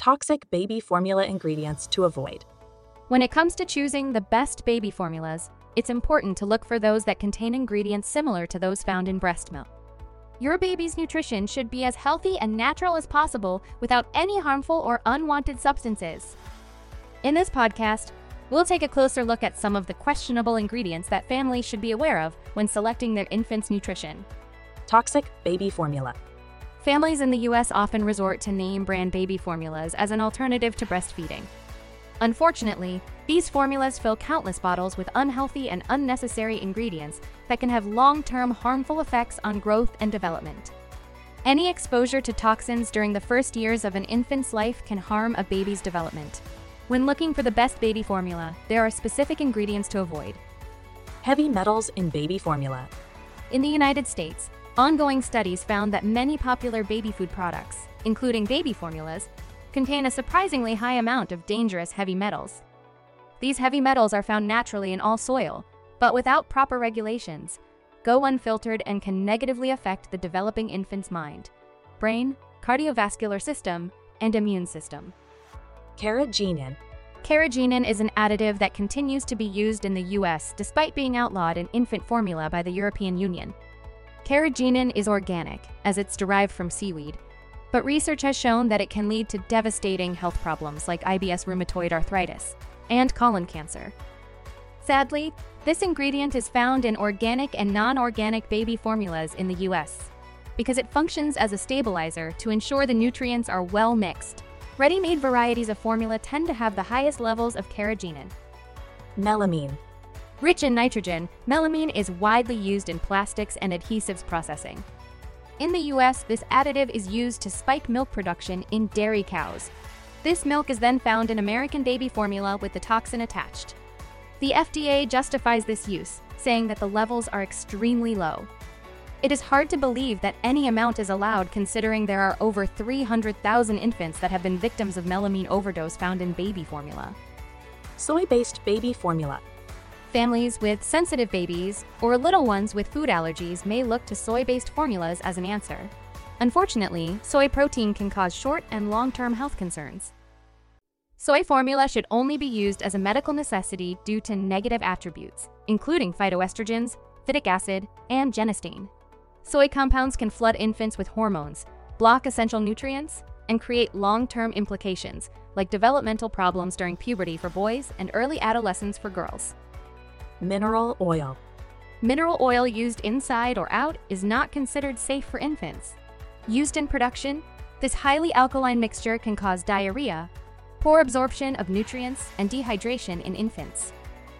Toxic baby formula ingredients to avoid. When it comes to choosing the best baby formulas, it's important to look for those that contain ingredients similar to those found in breast milk. Your baby's nutrition should be as healthy and natural as possible without any harmful or unwanted substances. In this podcast, we'll take a closer look at some of the questionable ingredients that families should be aware of when selecting their infant's nutrition. Toxic baby formula. Families in the US often resort to name brand baby formulas as an alternative to breastfeeding. Unfortunately, these formulas fill countless bottles with unhealthy and unnecessary ingredients that can have long term harmful effects on growth and development. Any exposure to toxins during the first years of an infant's life can harm a baby's development. When looking for the best baby formula, there are specific ingredients to avoid. Heavy metals in baby formula. In the United States, ongoing studies found that many popular baby food products, including baby formulas, contain a surprisingly high amount of dangerous heavy metals. These heavy metals are found naturally in all soil, but without proper regulations, go unfiltered and can negatively affect the developing infant's mind, brain, cardiovascular system, and immune system. Carrageenan. Carrageenan is an additive that continues to be used in the US despite being outlawed in infant formula by the European Union. Carrageenan is organic, as it's derived from seaweed, but research has shown that it can lead to devastating health problems like IBS rheumatoid arthritis and colon cancer. Sadly, this ingredient is found in organic and non organic baby formulas in the US because it functions as a stabilizer to ensure the nutrients are well mixed. Ready made varieties of formula tend to have the highest levels of carrageenan. Melamine. Rich in nitrogen, melamine is widely used in plastics and adhesives processing. In the US, this additive is used to spike milk production in dairy cows. This milk is then found in American baby formula with the toxin attached. The FDA justifies this use, saying that the levels are extremely low. It is hard to believe that any amount is allowed considering there are over 300,000 infants that have been victims of melamine overdose found in baby formula. Soy based baby formula. Families with sensitive babies or little ones with food allergies may look to soy based formulas as an answer. Unfortunately, soy protein can cause short and long term health concerns. Soy formula should only be used as a medical necessity due to negative attributes, including phytoestrogens, phytic acid, and genistein. Soy compounds can flood infants with hormones, block essential nutrients, and create long term implications like developmental problems during puberty for boys and early adolescence for girls. Mineral oil. Mineral oil used inside or out is not considered safe for infants. Used in production, this highly alkaline mixture can cause diarrhea, poor absorption of nutrients, and dehydration in infants.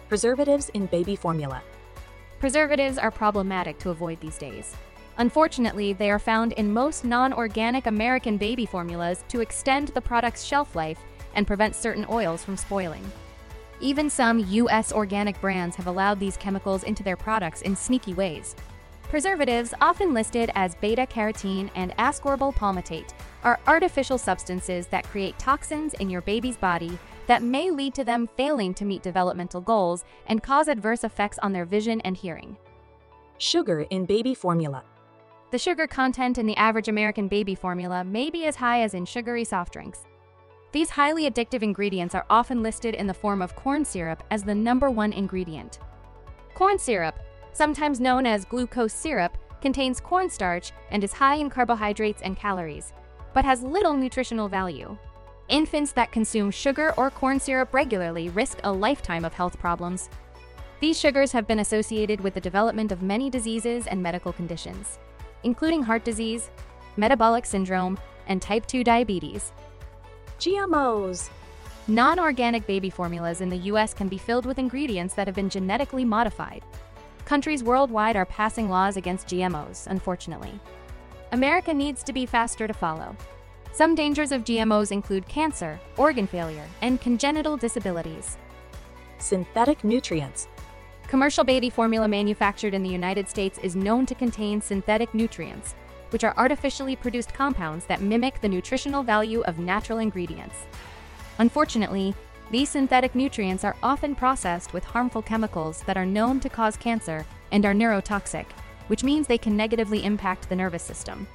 Preservatives in baby formula. Preservatives are problematic to avoid these days. Unfortunately, they are found in most non organic American baby formulas to extend the product's shelf life and prevent certain oils from spoiling. Even some US organic brands have allowed these chemicals into their products in sneaky ways. Preservatives, often listed as beta carotene and ascorbyl palmitate, are artificial substances that create toxins in your baby's body that may lead to them failing to meet developmental goals and cause adverse effects on their vision and hearing. Sugar in baby formula. The sugar content in the average American baby formula may be as high as in sugary soft drinks. These highly addictive ingredients are often listed in the form of corn syrup as the number one ingredient. Corn syrup, sometimes known as glucose syrup, contains cornstarch and is high in carbohydrates and calories, but has little nutritional value. Infants that consume sugar or corn syrup regularly risk a lifetime of health problems. These sugars have been associated with the development of many diseases and medical conditions, including heart disease, metabolic syndrome, and type 2 diabetes. GMOs. Non organic baby formulas in the US can be filled with ingredients that have been genetically modified. Countries worldwide are passing laws against GMOs, unfortunately. America needs to be faster to follow. Some dangers of GMOs include cancer, organ failure, and congenital disabilities. Synthetic nutrients. Commercial baby formula manufactured in the United States is known to contain synthetic nutrients, which are artificially produced compounds that mimic the nutritional value of natural ingredients. Unfortunately, these synthetic nutrients are often processed with harmful chemicals that are known to cause cancer and are neurotoxic, which means they can negatively impact the nervous system.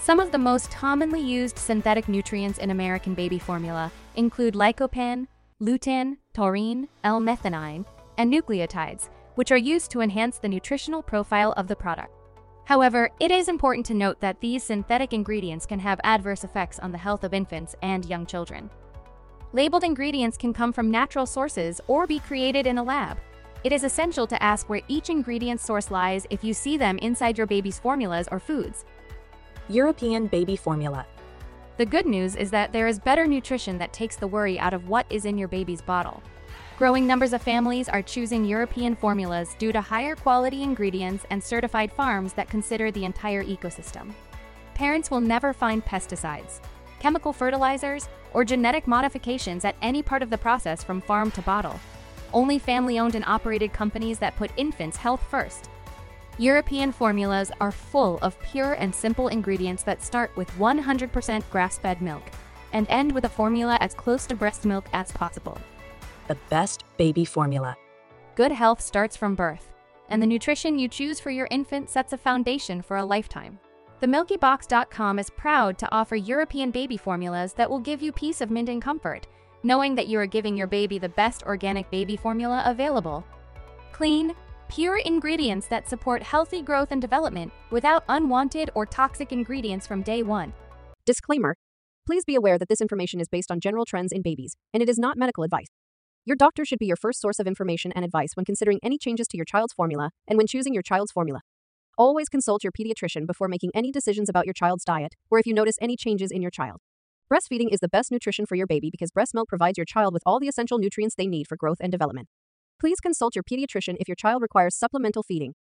Some of the most commonly used synthetic nutrients in American baby formula include lycopene, lutein, taurine, L-methionine, and nucleotides, which are used to enhance the nutritional profile of the product. However, it is important to note that these synthetic ingredients can have adverse effects on the health of infants and young children. Labeled ingredients can come from natural sources or be created in a lab. It is essential to ask where each ingredient source lies if you see them inside your baby's formulas or foods. European baby formula. The good news is that there is better nutrition that takes the worry out of what is in your baby's bottle. Growing numbers of families are choosing European formulas due to higher quality ingredients and certified farms that consider the entire ecosystem. Parents will never find pesticides, chemical fertilizers, or genetic modifications at any part of the process from farm to bottle. Only family owned and operated companies that put infants' health first. European formulas are full of pure and simple ingredients that start with 100% grass fed milk and end with a formula as close to breast milk as possible. The best baby formula. Good health starts from birth, and the nutrition you choose for your infant sets a foundation for a lifetime. TheMilkyBox.com is proud to offer European baby formulas that will give you peace of mind and comfort, knowing that you are giving your baby the best organic baby formula available. Clean, pure ingredients that support healthy growth and development without unwanted or toxic ingredients from day one. Disclaimer Please be aware that this information is based on general trends in babies, and it is not medical advice. Your doctor should be your first source of information and advice when considering any changes to your child's formula and when choosing your child's formula. Always consult your pediatrician before making any decisions about your child's diet or if you notice any changes in your child. Breastfeeding is the best nutrition for your baby because breast milk provides your child with all the essential nutrients they need for growth and development. Please consult your pediatrician if your child requires supplemental feeding